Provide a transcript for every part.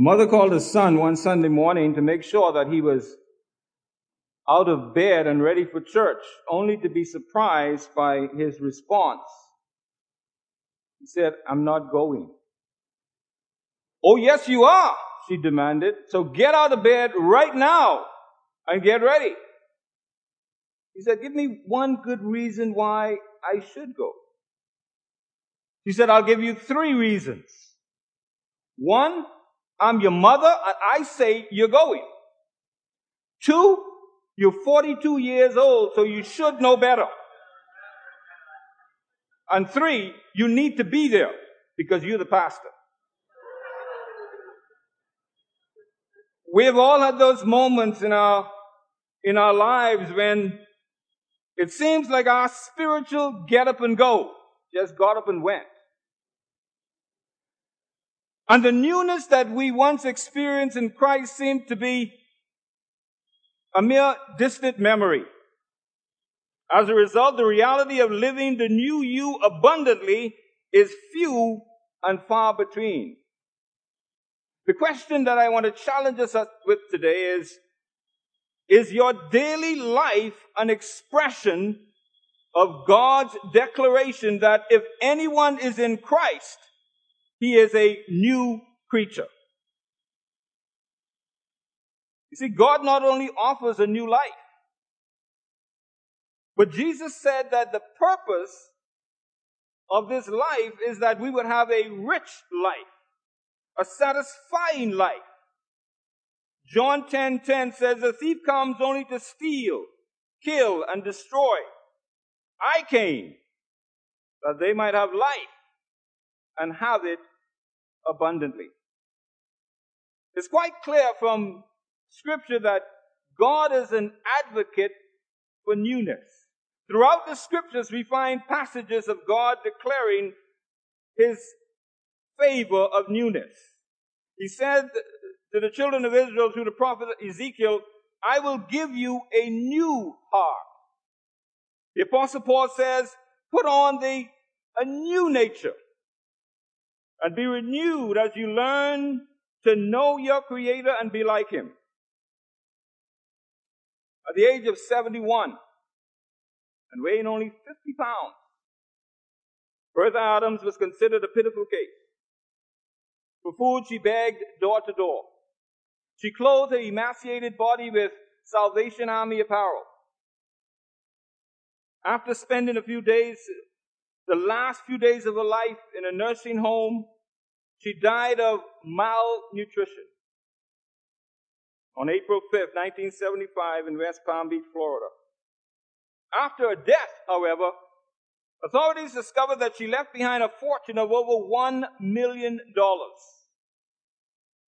A mother called her son one Sunday morning to make sure that he was out of bed and ready for church, only to be surprised by his response. He said, I'm not going. Oh, yes, you are, she demanded. So get out of bed right now and get ready. He said, Give me one good reason why I should go. She said, I'll give you three reasons. One, I'm your mother and I say you're going. Two, you're 42 years old, so you should know better. And three, you need to be there because you're the pastor. We've all had those moments in our, in our lives when it seems like our spiritual get up and go just got up and went. And the newness that we once experienced in Christ seemed to be a mere distant memory. As a result, the reality of living the new you abundantly is few and far between. The question that I want to challenge us with today is, is your daily life an expression of God's declaration that if anyone is in Christ, he is a new creature? You see, God not only offers a new life, but Jesus said that the purpose of this life is that we would have a rich life, a satisfying life. John 10:10 10, 10 says the thief comes only to steal, kill and destroy. I came that they might have life and have it abundantly. It's quite clear from scripture that God is an advocate for newness. Throughout the scriptures, we find passages of God declaring his favor of newness. He said to the children of Israel through the prophet Ezekiel, I will give you a new heart. The apostle Paul says, put on the, a new nature and be renewed as you learn to know your creator and be like him. At the age of 71 and weighing only 50 pounds, Bertha Adams was considered a pitiful case. For food, she begged door to door. She clothed her emaciated body with Salvation Army apparel. After spending a few days, the last few days of her life in a nursing home, she died of malnutrition on April 5th, 1975 in West Palm Beach, Florida. After her death, however, authorities discovered that she left behind a fortune of over $1 million,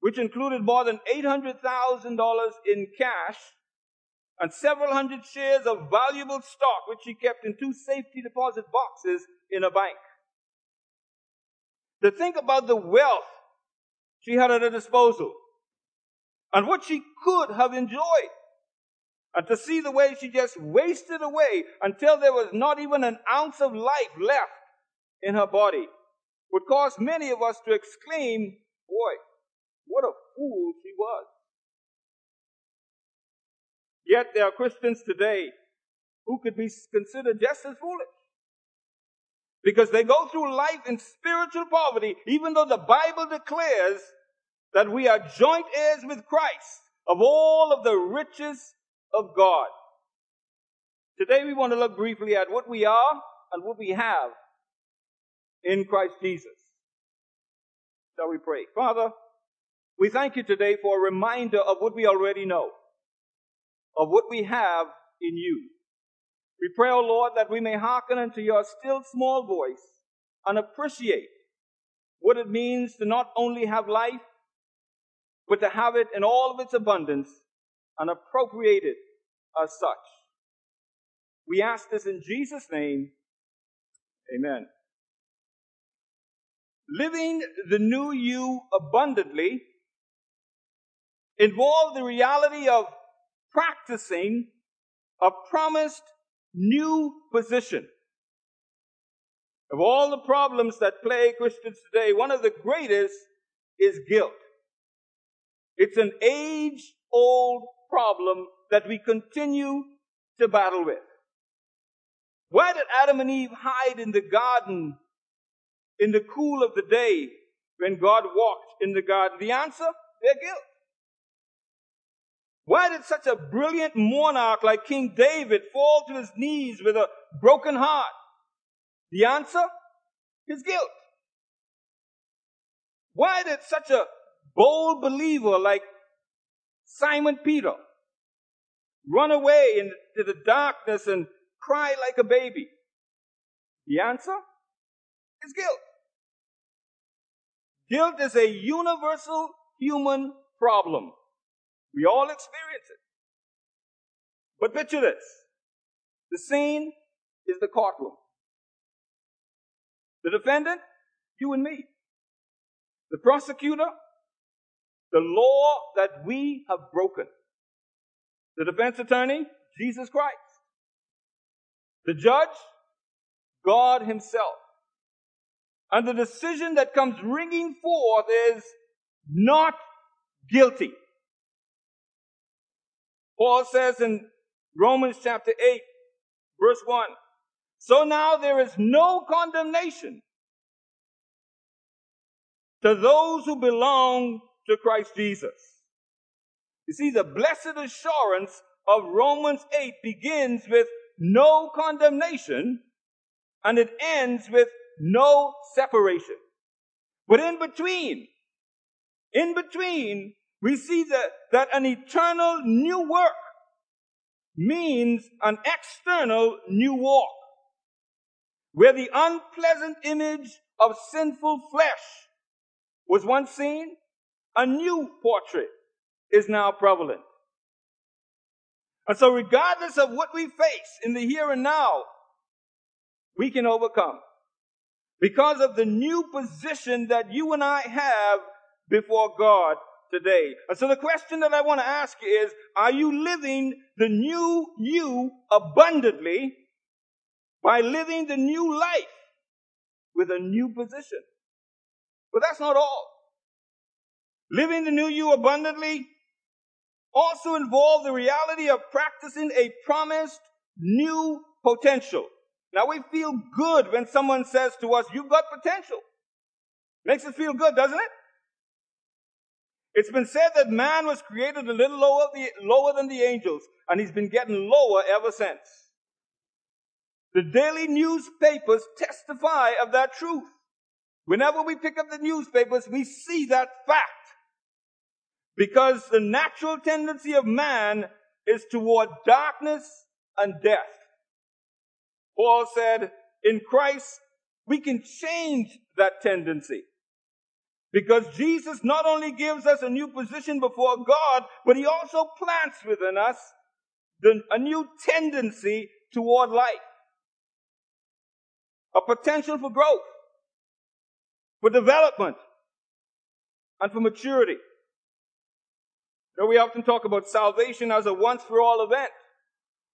which included more than $800,000 in cash and several hundred shares of valuable stock, which she kept in two safety deposit boxes in a bank. To think about the wealth she had at her disposal and what she could have enjoyed. And to see the way she just wasted away until there was not even an ounce of life left in her body would cause many of us to exclaim, boy, what a fool she was. Yet there are Christians today who could be considered just as foolish. Because they go through life in spiritual poverty, even though the Bible declares that we are joint heirs with Christ of all of the riches of God. Today we want to look briefly at what we are and what we have in Christ Jesus. Shall we pray? Father, we thank you today for a reminder of what we already know, of what we have in you. We pray, O oh Lord, that we may hearken unto your still small voice and appreciate what it means to not only have life, but to have it in all of its abundance and appropriate it as such. We ask this in Jesus' name. Amen. Living the new you abundantly involve the reality of practicing a promised new position. Of all the problems that plague Christians today, one of the greatest is guilt. It's an age old problem that we continue to battle with. Why did Adam and Eve hide in the garden in the cool of the day when God walked in the garden? The answer? Their guilt. Why did such a brilliant monarch like King David fall to his knees with a broken heart? The answer? His guilt. Why did such a bold believer like Simon Peter run away into the darkness and cry like a baby? The answer is guilt. Guilt is a universal human problem. We all experience it. But picture this. The scene is the courtroom. The defendant, you and me. The prosecutor, the law that we have broken. The defense attorney, Jesus Christ. The judge, God Himself. And the decision that comes ringing forth is not guilty. Paul says in Romans chapter 8, verse 1, so now there is no condemnation to those who belong to Christ Jesus. You see, the blessed assurance of Romans 8 begins with no condemnation and it ends with no separation. But in between, in between, we see that, that an eternal new work means an external new walk, where the unpleasant image of sinful flesh was once seen, a new portrait is now prevalent. And so regardless of what we face in the here and now, we can overcome because of the new position that you and I have before God today. And so the question that I want to ask you is, are you living the new you abundantly by living the new life with a new position? But that's not all. Living the new you abundantly also involves the reality of practicing a promised new potential. Now we feel good when someone says to us, you've got potential. Makes us feel good, doesn't it? It's been said that man was created a little lower, the, lower than the angels, and he's been getting lower ever since. The daily newspapers testify of that truth. Whenever we pick up the newspapers, we see that fact. Because the natural tendency of man is toward darkness and death. Paul said, in Christ, we can change that tendency. Because Jesus not only gives us a new position before God, but he also plants within us the, a new tendency toward life. A potential for growth, for development, and for maturity. Now we often talk about salvation as a once for all event.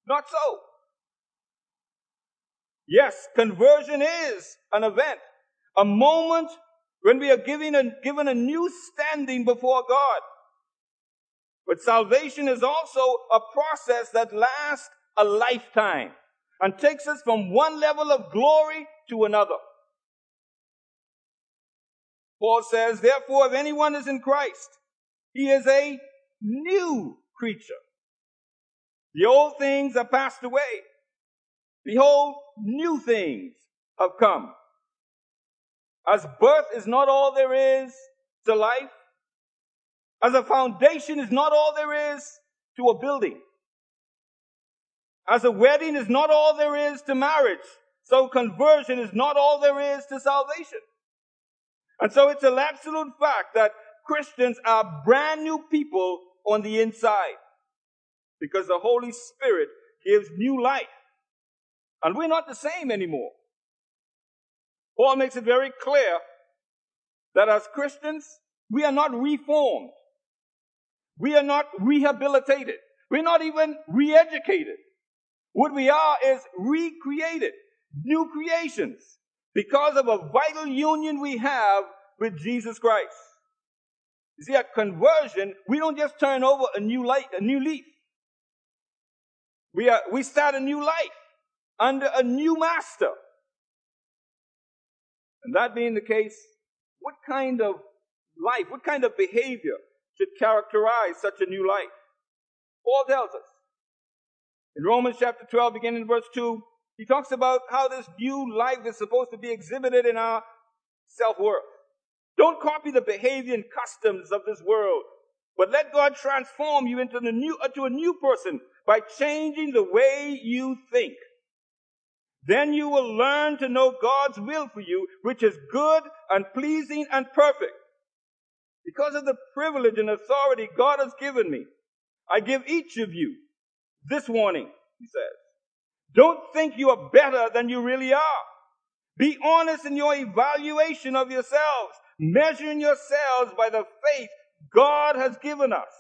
Not so. Yes, conversion is an event, a moment when we are given a, given a new standing before God. But salvation is also a process that lasts a lifetime and takes us from one level of glory to another. Paul says, therefore, if anyone is in Christ, he is a new creature. The old things are passed away. Behold, new things have come. As birth is not all there is to life, as a foundation is not all there is to a building, as a wedding is not all there is to marriage, so conversion is not all there is to salvation. And so it's an absolute fact that Christians are brand new people on the inside because the Holy Spirit gives new life and we're not the same anymore. Paul makes it very clear that as Christians, we are not reformed. We are not rehabilitated. We're not even re-educated. What we are is recreated, new creations, because of a vital union we have with Jesus Christ. You see, at conversion, we don't just turn over a new light, a new leaf. We are, we start a new life under a new master. And that being the case, what kind of life, what kind of behavior should characterize such a new life? Paul tells us. In Romans chapter 12, beginning in verse 2, he talks about how this new life is supposed to be exhibited in our self-worth. Don't copy the behavior and customs of this world, but let God transform you into, the new, into a new person by changing the way you think. Then you will learn to know God's will for you, which is good and pleasing and perfect. Because of the privilege and authority God has given me, I give each of you this warning, he says. Don't think you are better than you really are. Be honest in your evaluation of yourselves, measuring yourselves by the faith God has given us.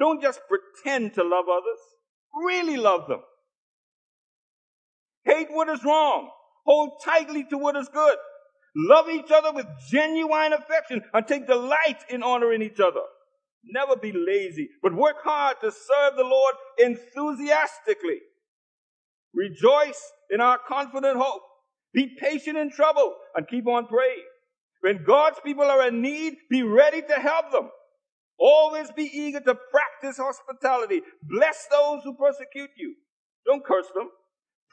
Don't just pretend to love others. Really love them. Hate what is wrong. Hold tightly to what is good. Love each other with genuine affection and take delight in honoring each other. Never be lazy, but work hard to serve the Lord enthusiastically. Rejoice in our confident hope. Be patient in trouble and keep on praying. When God's people are in need, be ready to help them. Always be eager to practice hospitality. Bless those who persecute you. Don't curse them.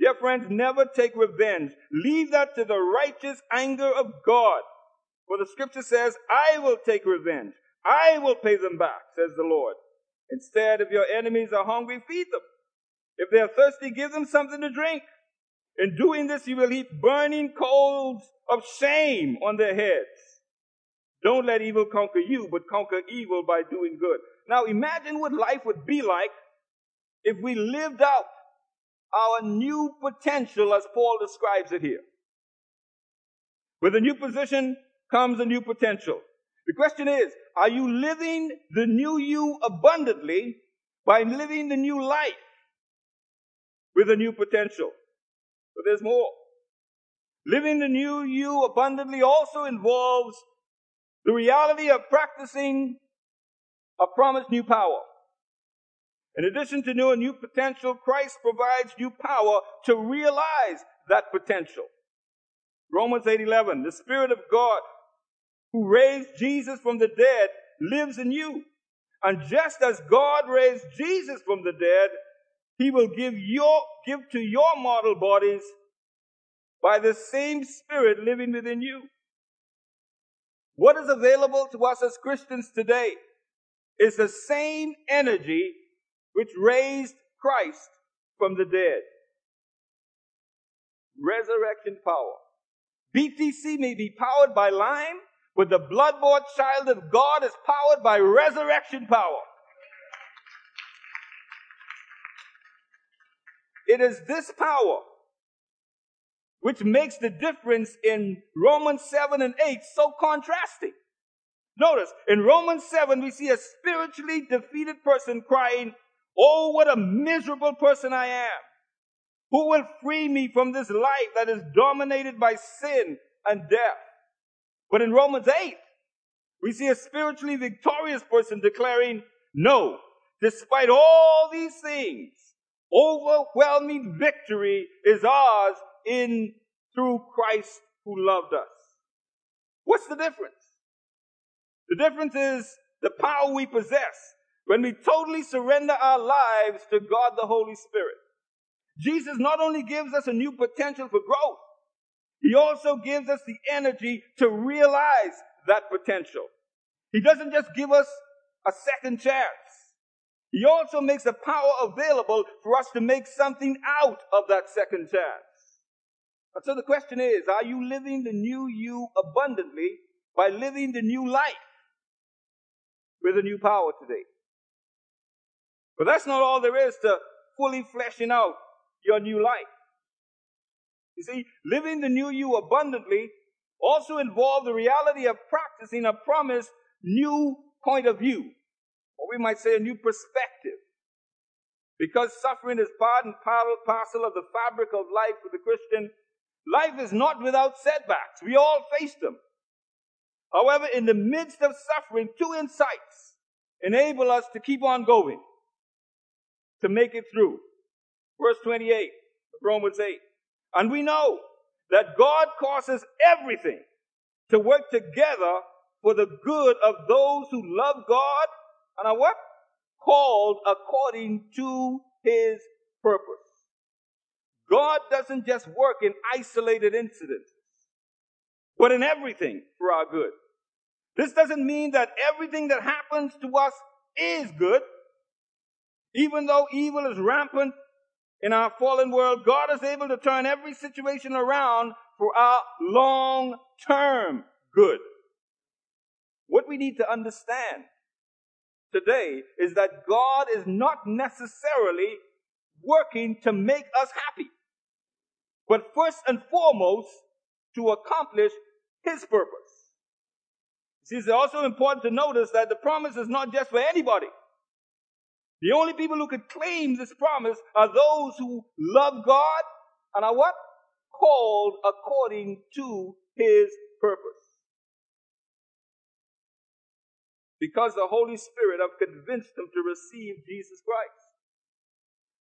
Dear friends, never take revenge. Leave that to the righteous anger of God. For the scripture says, I will take revenge. I will pay them back, says the Lord. Instead, if your enemies are hungry, feed them. If they are thirsty, give them something to drink. In doing this, you will heap burning coals of shame on their heads. Don't let evil conquer you, but conquer evil by doing good. Now imagine what life would be like if we lived out our new potential as Paul describes it here. With a new position comes a new potential. The question is, are you living the new you abundantly by living the new life with a new potential? But there's more. Living the new you abundantly also involves the reality of practicing a promised new power. In addition to new and new potential, Christ provides new power to realize that potential. Romans 8:11, the Spirit of God who raised Jesus from the dead lives in you. And just as God raised Jesus from the dead, he will give your give to your mortal bodies by the same spirit living within you. What is available to us as Christians today is the same energy which raised Christ from the dead. Resurrection power. BTC may be powered by lime, but the blood-bought child of God is powered by resurrection power. It is this power which makes the difference in Romans 7 and 8 so contrasting. Notice, in Romans 7, we see a spiritually defeated person crying, Oh, what a miserable person I am. Who will free me from this life that is dominated by sin and death? But in Romans 8, we see a spiritually victorious person declaring, No, despite all these things, overwhelming victory is ours in through Christ who loved us. What's the difference? The difference is the power we possess when we totally surrender our lives to God the Holy Spirit. Jesus not only gives us a new potential for growth, he also gives us the energy to realize that potential. He doesn't just give us a second chance. He also makes the power available for us to make something out of that second chance. And so the question is, are you living the new you abundantly by living the new life? with a new power today. But that's not all there is to fully fleshing out your new life. You see, living the new you abundantly also involves the reality of practicing a promised new point of view, or we might say a new perspective. Because suffering is part and parcel of the fabric of life for the Christian, life is not without setbacks. We all face them. However, in the midst of suffering, two insights enable us to keep on going, to make it through. Verse 28 of Romans 8. And we know that God causes everything to work together for the good of those who love God and are what? Called according to his purpose. God doesn't just work in isolated incidents, but in everything for our good. This doesn't mean that everything that happens to us is good. Even though evil is rampant in our fallen world, God is able to turn every situation around for our long term good. What we need to understand today is that God is not necessarily working to make us happy, but first and foremost to accomplish His purpose. See, it's also important to notice that the promise is not just for anybody. The only people who could claim this promise are those who love God and are what? Called according to his purpose. Because the Holy Spirit have convinced them to receive Jesus Christ.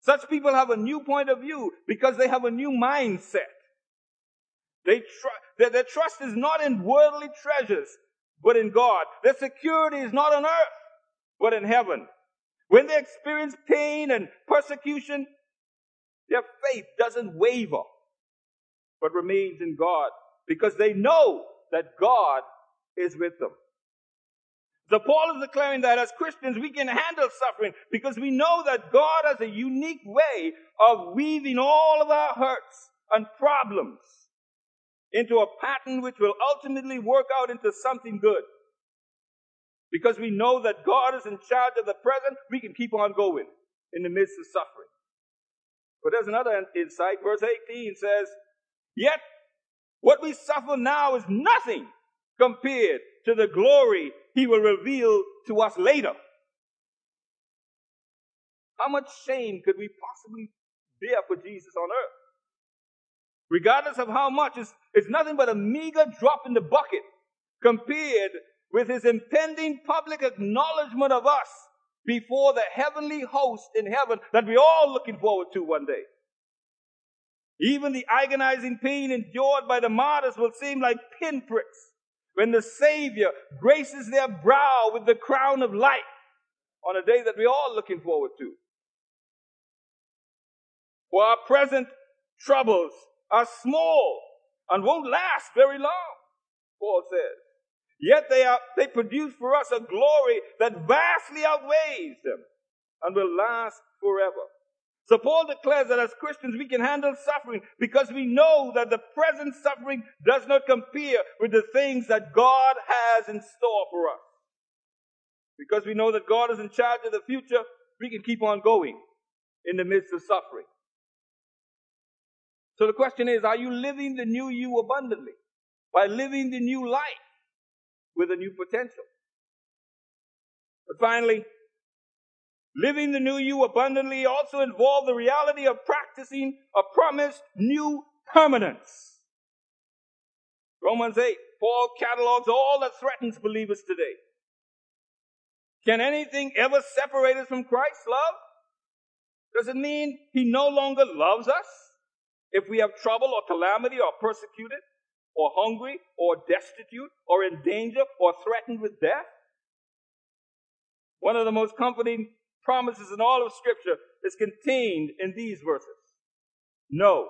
Such people have a new point of view because they have a new mindset. They tr- their, their trust is not in worldly treasures, but in God. Their security is not on earth, but in heaven. When they experience pain and persecution, their faith doesn't waver, but remains in God because they know that God is with them. So Paul is declaring that as Christians we can handle suffering because we know that God has a unique way of weaving all of our hurts and problems into a pattern which will ultimately work out into something good. Because we know that God is in charge of the present, we can keep on going in the midst of suffering. But there's another insight. Verse 18 says, Yet what we suffer now is nothing compared to the glory he will reveal to us later. How much shame could we possibly bear for Jesus on earth? Regardless of how much, it's, it's nothing but a meager drop in the bucket compared with his impending public acknowledgement of us before the heavenly host in heaven that we're all looking forward to one day. Even the agonizing pain endured by the martyrs will seem like pinpricks when the Savior graces their brow with the crown of life on a day that we're all looking forward to. For our present troubles are small and won't last very long, Paul says. Yet they are, they produce for us a glory that vastly outweighs them and will last forever. So Paul declares that as Christians we can handle suffering because we know that the present suffering does not compare with the things that God has in store for us. Because we know that God is in charge of the future, we can keep on going in the midst of suffering. So the question is, are you living the new you abundantly? By living the new life with a new potential. But finally, living the new you abundantly also involved the reality of practicing a promised new permanence. Romans 8, Paul catalogs all that threatens believers today. Can anything ever separate us from Christ's love? Does it mean he no longer loves us if we have trouble or calamity or persecuted? Or hungry or destitute or in danger or threatened with death? One of the most comforting promises in all of Scripture is contained in these verses. No,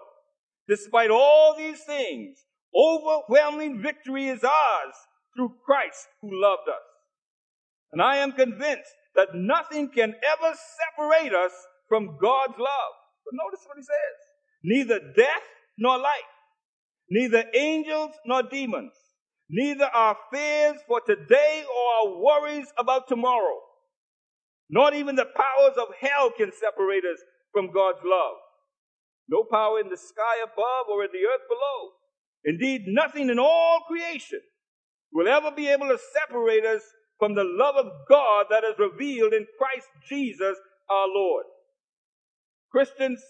despite all these things, overwhelming victory is ours through Christ who loved us. And I am convinced that nothing can ever separate us from God's love. But notice what he says. Neither death nor life neither angels nor demons, neither our fears for today or our worries about tomorrow. Not even the powers of hell can separate us from God's love. No power in the sky above or in the earth below. Indeed, nothing in all creation will ever be able to separate us from the love of God that is revealed in Christ Jesus our Lord. Christians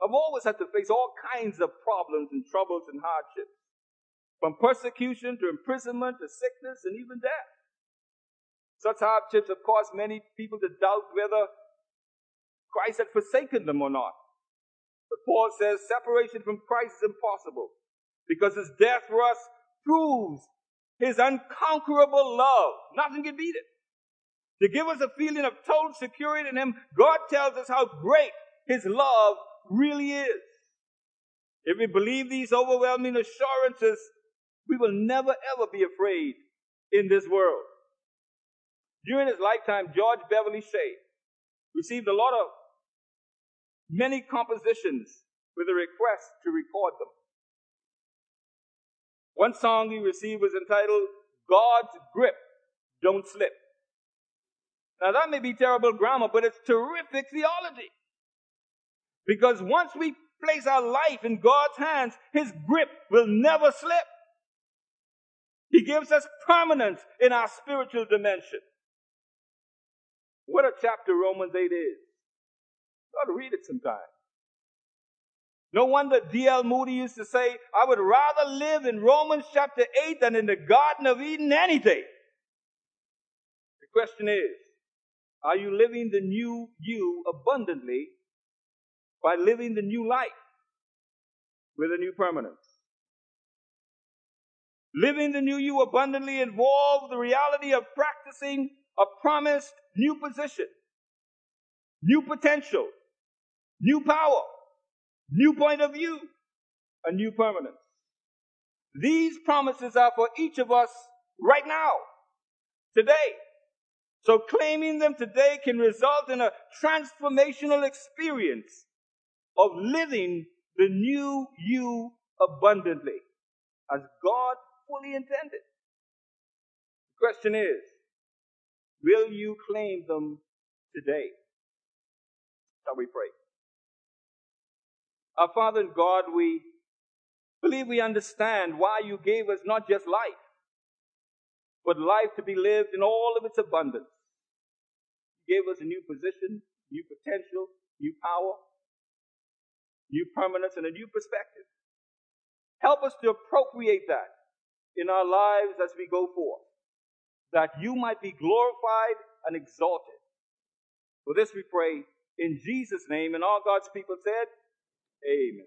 have always had to face all kinds of problems and troubles and hardships, from persecution to imprisonment to sickness and even death. Such hardships have caused many people to doubt whether Christ had forsaken them or not. But Paul says separation from Christ is impossible because his death for us proves his unconquerable love. Nothing can beat it. To give us a feeling of total security in him, God tells us how great his love really is. If we believe these overwhelming assurances, we will never ever be afraid in this world. During his lifetime, George Beverly Shea received a lot of many compositions with a request to record them. One song he received was entitled God's Grip Don't Slip. Now that may be terrible grammar, but it's terrific theology. Because once we place our life in God's hands, His grip will never slip. He gives us permanence in our spiritual dimension. What a chapter Romans 8 is. You ought to read it sometime. No wonder D.L. Moody used to say, I would rather live in Romans chapter 8 than in the Garden of Eden any day. The question is, are you living the new you abundantly by living the new life with a new permanence. Living the new you abundantly involves the reality of practicing a promised new position, new potential, new power, new point of view, a new permanence. These promises are for each of us right now, today. So claiming them today can result in a transformational experience of living the new you abundantly as God fully intended. The question is, will you claim them today? Shall we pray? Our Father in God, we believe we understand why you gave us not just life, but life to be lived in all of its abundance. You gave us a new position, new potential, new power, new permanence, and a new perspective. Help us to appropriate that in our lives as we go forth, that you might be glorified and exalted. For this we pray in Jesus' name, and all God's people said, Amen.